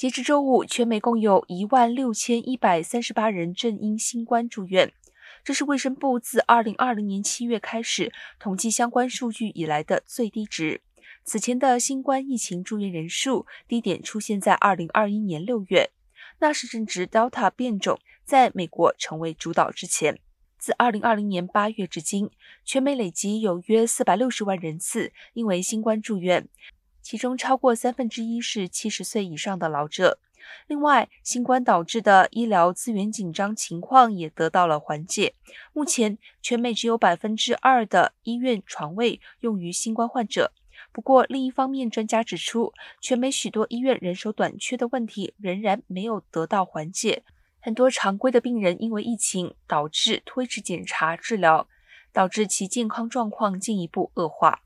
截至周五，全美共有一万六千一百三十八人正因新冠住院，这是卫生部自二零二零年七月开始统计相关数据以来的最低值。此前的新冠疫情住院人数低点出现在二零二一年六月，那时正值 Delta 变种在美国成为主导之前。自二零二零年八月至今，全美累计有约四百六十万人次因为新冠住院。其中超过三分之一是七十岁以上的老者。另外，新冠导致的医疗资源紧张情况也得到了缓解。目前，全美只有百分之二的医院床位用于新冠患者。不过，另一方面，专家指出，全美许多医院人手短缺的问题仍然没有得到缓解。很多常规的病人因为疫情导致推迟检查治疗，导致其健康状况进一步恶化。